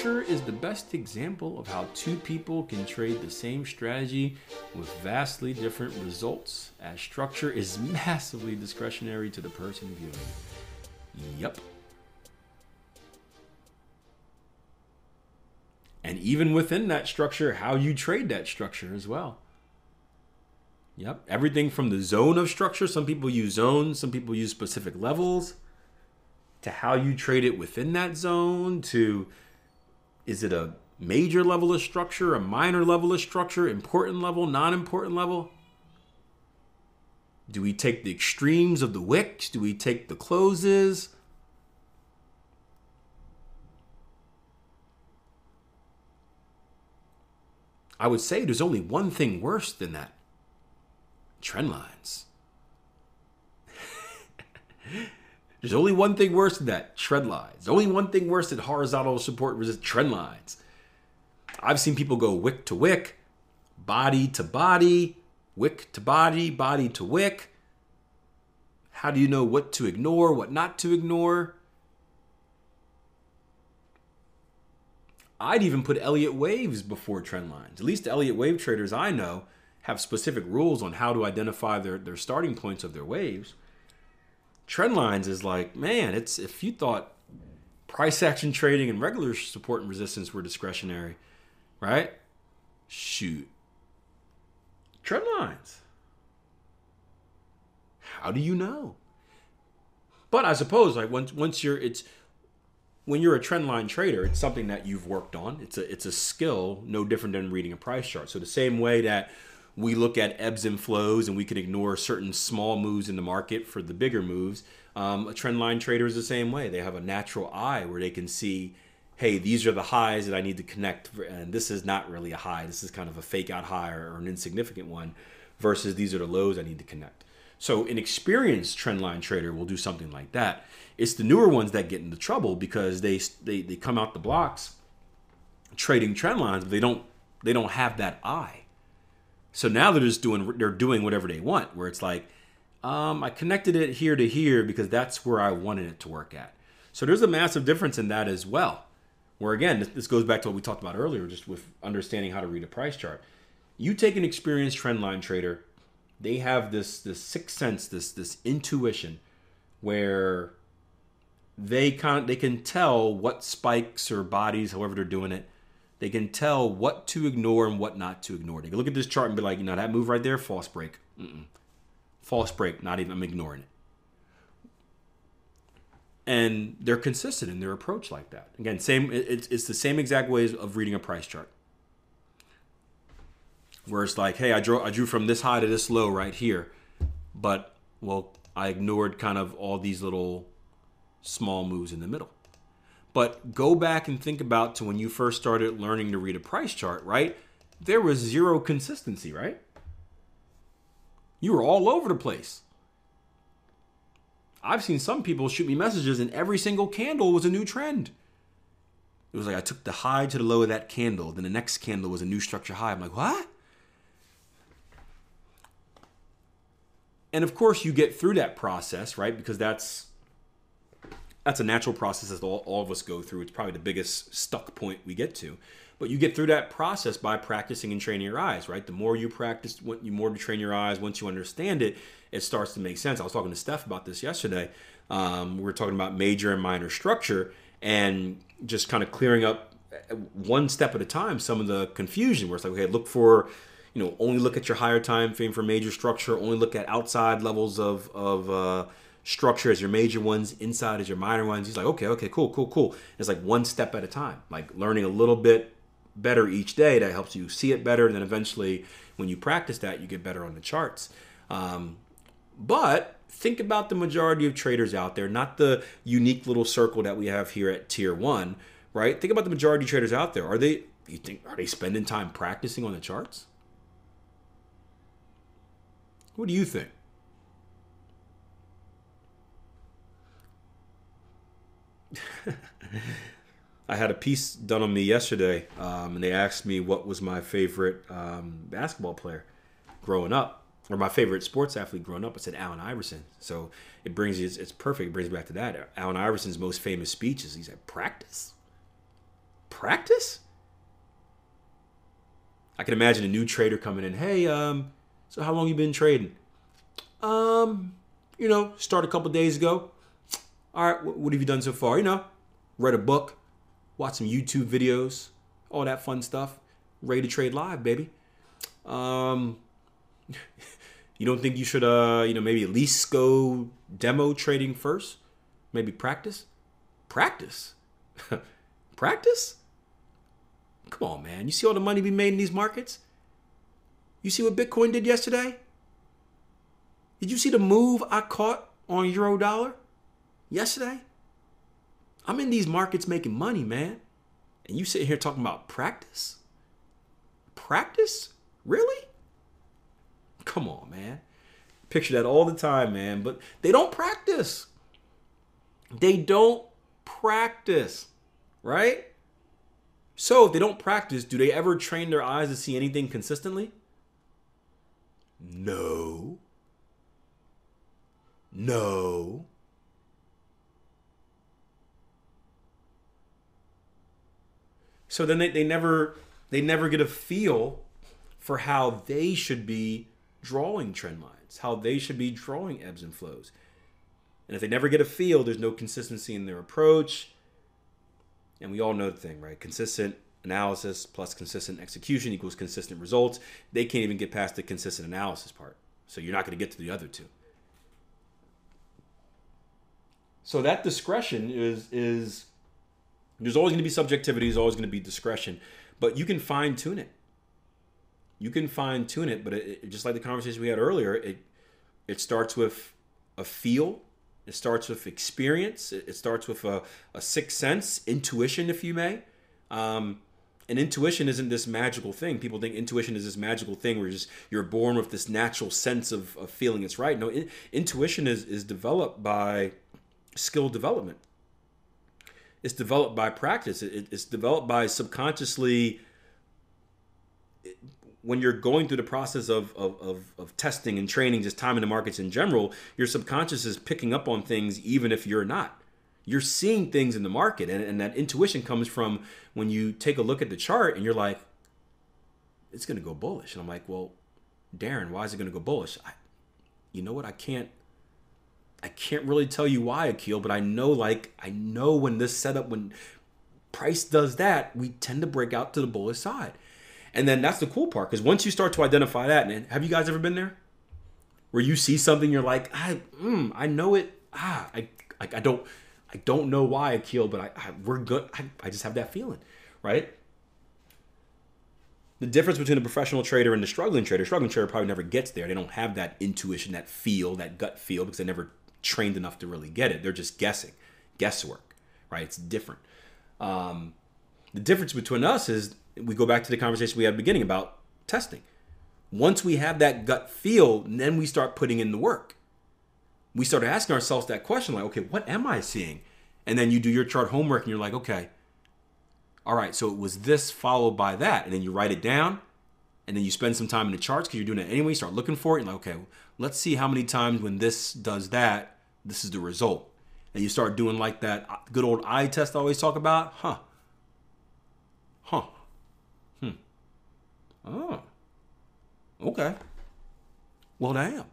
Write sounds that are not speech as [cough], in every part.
Structure is the best example of how two people can trade the same strategy with vastly different results, as structure is [laughs] massively discretionary to the person viewing. Yep. And even within that structure, how you trade that structure as well. Yep. Everything from the zone of structure, some people use zones, some people use specific levels to how you trade it within that zone to is it a major level of structure, a minor level of structure, important level, non important level? Do we take the extremes of the wicks? Do we take the closes? I would say there's only one thing worse than that trend lines. [laughs] There's only one thing worse than that trend lines. There's Only one thing worse than horizontal support resist trend lines. I've seen people go wick to wick, body to body, wick to body, body to wick. How do you know what to ignore, what not to ignore? I'd even put Elliott waves before trend lines. At least Elliott wave traders I know have specific rules on how to identify their, their starting points of their waves trend lines is like, man, it's if you thought price action trading and regular support and resistance were discretionary, right? Shoot. Trend lines. How do you know? But I suppose like once once you're it's when you're a trend line trader, it's something that you've worked on. It's a it's a skill no different than reading a price chart. So the same way that we look at ebbs and flows and we can ignore certain small moves in the market for the bigger moves. Um, a trend line trader is the same way. They have a natural eye where they can see, hey, these are the highs that I need to connect, and this is not really a high. This is kind of a fake out high or an insignificant one, versus these are the lows I need to connect. So an experienced trend line trader will do something like that. It's the newer ones that get into trouble because they they, they come out the blocks trading trend lines, but they don't they don't have that eye. So now they're just doing they're doing whatever they want. Where it's like, um, I connected it here to here because that's where I wanted it to work at. So there's a massive difference in that as well. Where again, this goes back to what we talked about earlier, just with understanding how to read a price chart. You take an experienced trendline trader, they have this this sixth sense, this this intuition, where they can they can tell what spikes or bodies, however they're doing it, they can tell what to ignore and what not to ignore. They can look at this chart and be like, you know, that move right there, false break. Mm-mm. False break, not even, I'm ignoring it. And they're consistent in their approach like that. Again, same. It's, it's the same exact ways of reading a price chart. Where it's like, hey, I drew I drew from this high to this low right here, but well, I ignored kind of all these little small moves in the middle. But go back and think about to when you first started learning to read a price chart, right? There was zero consistency, right? You were all over the place. I've seen some people shoot me messages and every single candle was a new trend. It was like I took the high to the low of that candle, then the next candle was a new structure high. I'm like, what? And of course, you get through that process, right? Because that's that's a natural process that all, all of us go through. It's probably the biggest stuck point we get to. But you get through that process by practicing and training your eyes, right? The more you practice, the more you train your eyes, once you understand it, it starts to make sense. I was talking to Steph about this yesterday. Um, we were talking about major and minor structure and just kind of clearing up one step at a time some of the confusion where it's like, okay, look for, you know, only look at your higher time frame for major structure, only look at outside levels of, of uh, structure as your major ones, inside as your minor ones. He's like, okay, okay, cool, cool, cool. It's like one step at a time, like learning a little bit better each day that helps you see it better. And then eventually, when you practice that, you get better on the charts. Um, but think about the majority of traders out there, not the unique little circle that we have here at tier one, right? Think about the majority of traders out there. Are they you think are they spending time practicing on the charts? What do you think? I had a piece done on me yesterday, um, and they asked me what was my favorite um, basketball player growing up, or my favorite sports athlete growing up. I said Allen Iverson. So it brings it's, it's perfect. It brings me back to that. Allen Iverson's most famous speech is he said, "Practice, practice." I can imagine a new trader coming in. Hey, um, so how long you been trading? Um, you know, start a couple days ago. All right, what have you done so far? You know, read a book, watch some YouTube videos, all that fun stuff. Ready to trade live, baby. Um, [laughs] you don't think you should, uh, you know, maybe at least go demo trading first? Maybe practice? Practice? [laughs] practice? Come on, man. You see all the money be made in these markets? You see what Bitcoin did yesterday? Did you see the move I caught on euro dollar yesterday? I'm in these markets making money, man. And you sitting here talking about practice? Practice? Really? Come on, man. Picture that all the time, man. But they don't practice. They don't practice, right? So if they don't practice, do they ever train their eyes to see anything consistently? No. No. So then they, they never they never get a feel for how they should be drawing trend lines, how they should be drawing ebbs and flows. And if they never get a feel, there's no consistency in their approach. And we all know the thing, right? Consistent analysis plus consistent execution equals consistent results. They can't even get past the consistent analysis part. So you're not going to get to the other two. So that discretion is is there's always going to be subjectivity, there's always going to be discretion, but you can fine tune it. You can fine tune it, but it, just like the conversation we had earlier, it it starts with a feel, it starts with experience, it, it starts with a, a sixth sense, intuition, if you may. Um, and intuition isn't this magical thing. People think intuition is this magical thing where you're just you're born with this natural sense of, of feeling it's right. No, in, intuition is is developed by skill development it's developed by practice. It, it's developed by subconsciously when you're going through the process of, of, of, of, testing and training, just time in the markets in general, your subconscious is picking up on things even if you're not. You're seeing things in the market, and, and that intuition comes from when you take a look at the chart and you're like, it's going to go bullish. And I'm like, well, Darren, why is it going to go bullish? I, you know what? I can't I can't really tell you why, Akil, but I know like I know when this setup when price does that, we tend to break out to the bullish side. And then that's the cool part because once you start to identify that, and have you guys ever been there? Where you see something, you're like, I, mm, I know it. Ah, I, I, I don't, I don't know why, Akil, but I, I we're good. I, I just have that feeling, right? The difference between a professional trader and the struggling trader, struggling trader probably never gets there. They don't have that intuition, that feel, that gut feel because they never trained enough to really get it. They're just guessing, guesswork, right? It's different. Um, the difference between us is we go back to the conversation we had beginning about testing. Once we have that gut feel, then we start putting in the work. We start asking ourselves that question like, okay, what am I seeing? And then you do your chart homework and you're like, okay, all right, so it was this followed by that. And then you write it down and then you spend some time in the charts because you're doing it anyway. You start looking for it. You're like, okay, let's see how many times when this does that, this is the result. And you start doing like that good old eye test I always talk about. Huh. Huh. Hmm. Oh. Okay. Well, damn.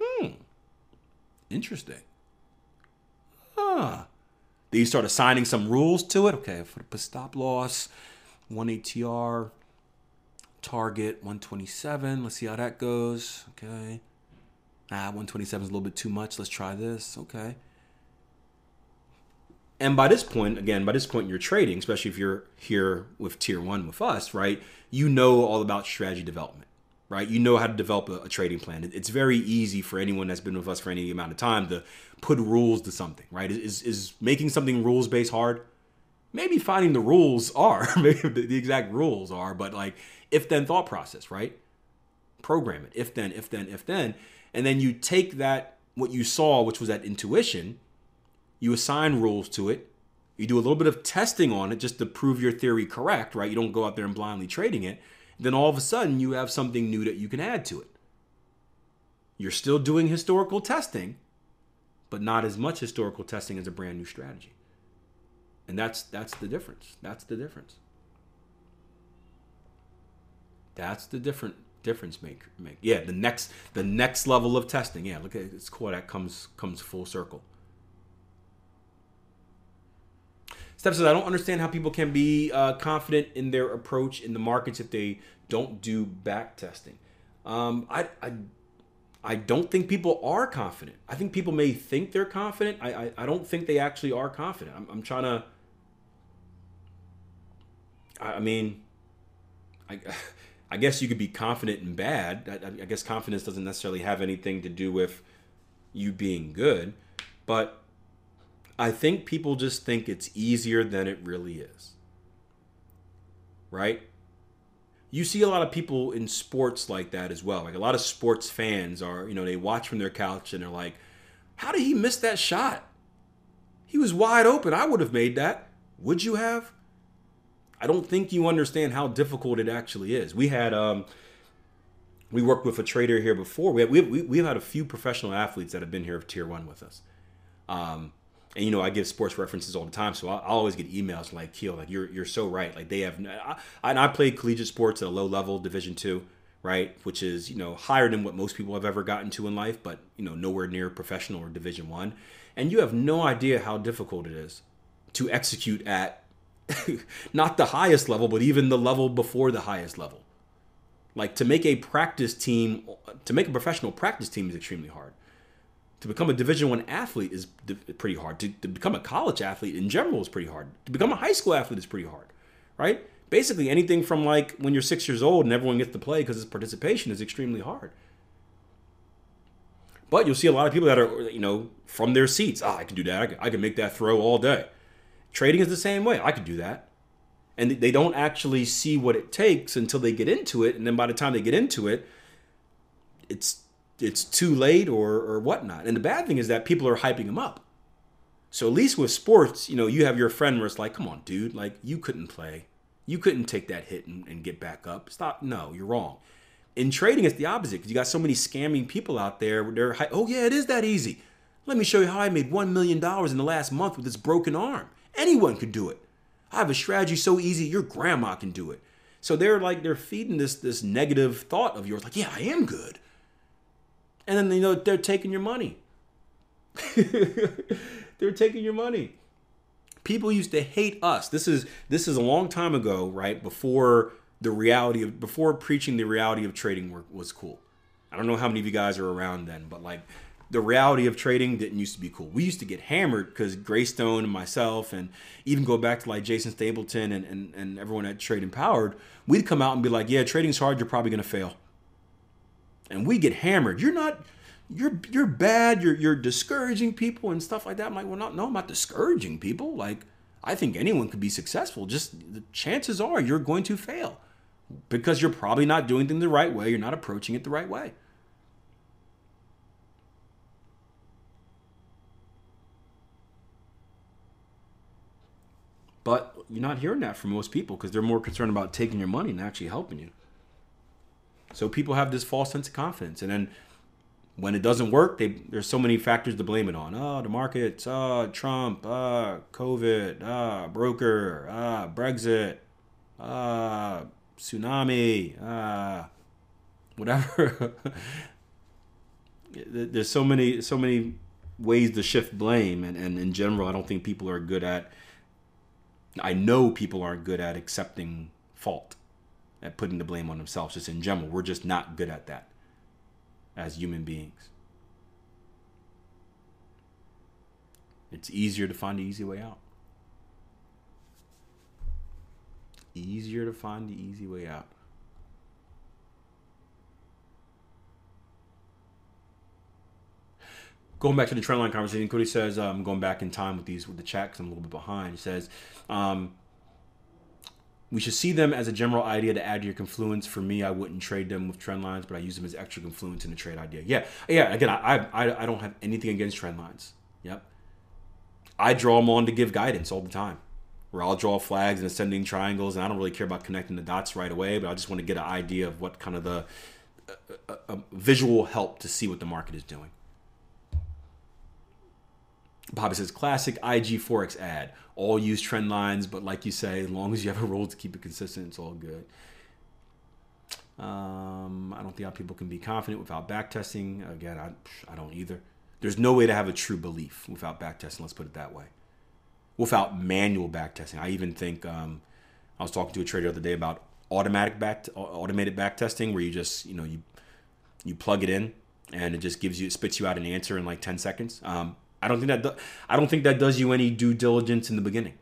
Hmm. Interesting. Ah. Then you start assigning some rules to it. Okay, for the stop loss, one ATR, target 127. Let's see how that goes. Okay. Ah, 127 is a little bit too much. Let's try this. Okay. And by this point, again, by this point you're trading, especially if you're here with tier one with us, right, you know all about strategy development, right? You know how to develop a, a, trading plan. It's very easy for anyone that's been with us for any amount of time to put rules to something, right? Is, is making something rules based hard? Maybe finding the rules are, [laughs] maybe the, exact rules are, but like if then thought process, right? Program it, if then, if then, if then. And then you take that, what you saw, which was that intuition, you assign rules to it. You do a little bit of testing on it just to prove your theory correct, right? You don't go out there and blindly trading it. Then all of a sudden, you have something new that you can add to it. You're still doing historical testing, but not as much historical testing as a brand new strategy. And that's that's the difference. That's the difference. That's the different difference make make. Yeah, the next the next level of testing. Yeah, look at it's cool that comes comes full circle. Steph says, I don't understand how people can be uh, confident in their approach in the markets if they don't do back testing. Um, I, I, I don't think people are confident. I think people may think they're confident. I, I, I don't think they actually are confident. I'm, I'm trying to. I mean, I, [laughs] I guess you could be confident and bad. I, I guess confidence doesn't necessarily have anything to do with you being good, but I think people just think it's easier than it really is. Right? You see a lot of people in sports like that as well. Like a lot of sports fans are, you know, they watch from their couch and they're like, how did he miss that shot? He was wide open. I would have made that. Would you have? I don't think you understand how difficult it actually is. We had um we worked with a trader here before. We have, we have, we've had a few professional athletes that have been here of tier one with us. Um, and you know I give sports references all the time, so I, I always get emails like Keel, like you're you're so right. Like they have, I, and I played collegiate sports at a low level, Division two, right, which is you know higher than what most people have ever gotten to in life, but you know nowhere near professional or Division one. And you have no idea how difficult it is to execute at [laughs] not the highest level, but even the level before the highest level. Like to make a practice team, to make a professional practice team is extremely hard. To become a division one athlete is pretty hard. To, to, become a college athlete in general is pretty hard. To become a high school athlete is pretty hard right? Basically anything from like when you're six years old and everyone gets to play because it's participation is extremely hard. But you'll see a lot of people that are you know from their seats ah, i can do that. I can, I can make that throw all day trading is the same way i could do that and they don't actually see what it takes until they get into it and then by the time they get into it it's it's too late or or whatnot. And the bad thing is that people are hyping them up. So at least with sports, you know, you have your friend where it's like, come on, dude, like you couldn't play. You couldn't take that hit and, and get back up. Stop. No, you're wrong. In trading, it's the opposite because you got so many scamming people out there. They're, oh yeah, it is that easy. Let me show you how I made one million dollars in the last month with this broken arm. Anyone could do it. I have a strategy so easy, your grandma can do it. So they're like they're feeding this this negative thought of yours, like, yeah, I am good and then you know they're taking your money. [laughs] they're taking your money. People used to hate us. This is this is a long time ago, right? Before the reality of before preaching the reality of trading were, was cool. I don't know how many of you guys are around then, but like the reality of trading didn't used to be cool. We used to get hammered because Greystone and myself, and even go back to like Jason Stapleton and, and, and everyone at Trade Empowered, we'd come out and be like, yeah, trading's hard, you're probably going to fail and we get hammered. You're not you're you're bad, you're you're discouraging people and stuff like that. I'm like, well not no, I'm not discouraging people. Like I think anyone could be successful. Just the chances are you're going to fail because you're probably not doing things the right way, you're not approaching it the right way. But you're not hearing that from most people because they're more concerned about taking your money and actually helping you. So people have this false sense of confidence, and then when it doesn't work, they there's so many factors to blame it on. Oh, the markets, oh, Trump, ah, COVID, ah, broker, ah, Brexit, ah, tsunami, uh, whatever. [laughs] There's so many so many ways to shift blame, and, and in general, I don't think people are good at. I know people aren't good at accepting fault, at putting the blame on themselves. Just in general, we're just not good at that as human beings. It's easier to find the easy way out. Easier to find the easy way out. Going back to the trendline conversation, Cody says, "I'm um, going back in time with these with the chat because I'm a little bit behind." He says, um, "We should see them as a general idea to add to your confluence. For me, I wouldn't trade them with trend lines, but I use them as extra confluence in the trade idea. Yeah, yeah. Again, I I, I don't have anything against trend lines. Yep, I draw them on to give guidance all the time. Where I'll draw flags and ascending triangles, and I don't really care about connecting the dots right away, but I just want to get an idea of what kind of the uh, uh, uh, visual help to see what the market is doing. Bobby says classic IG Forex ad. All use trend lines, but like you say, as long as you have a rule to keep it consistent, it's all good. Um, I don't think how people can be confident without backtesting. Again, I, I don't either. There's no way to have a true belief without backtesting. Let's put it that way. Without manual backtesting, I even think um, I was talking to a trader the other day about automatic back automated backtesting, where you just you know you you plug it in and it just gives you it spits you out an answer in like 10 seconds. Um, I don't think that do, I don't think that does you any due diligence in the beginning.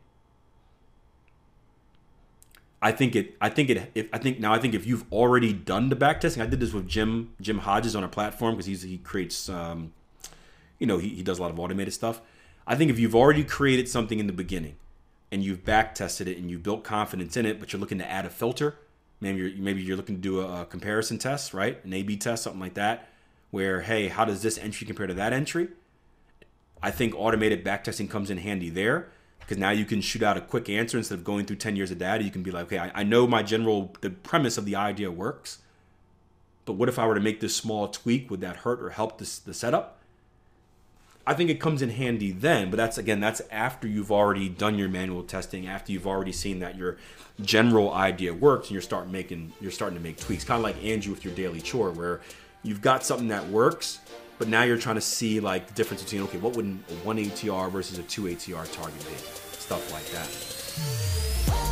I think it. I think it. If, I think now. I think if you've already done the back testing, I did this with Jim Jim Hodges on a platform because he's he creates, um, you know, he, he does a lot of automated stuff. I think if you've already created something in the beginning, and you've back tested it and you've built confidence in it, but you're looking to add a filter, maybe you're maybe you're looking to do a, a comparison test, right? An A/B test, something like that, where hey, how does this entry compare to that entry? I think automated backtesting comes in handy there because now you can shoot out a quick answer instead of going through 10 years of data. You can be like, okay, I, I know my general, the premise of the idea works, but what if I were to make this small tweak? Would that hurt or help this, the setup? I think it comes in handy then, but that's again, that's after you've already done your manual testing, after you've already seen that your general idea works, and you're starting making, you're starting to make tweaks, kind of like Andrew with your daily chore, where you've got something that works, but now you're trying to see like the difference between okay, what would a one ATR versus a two ATR target be? Stuff like that.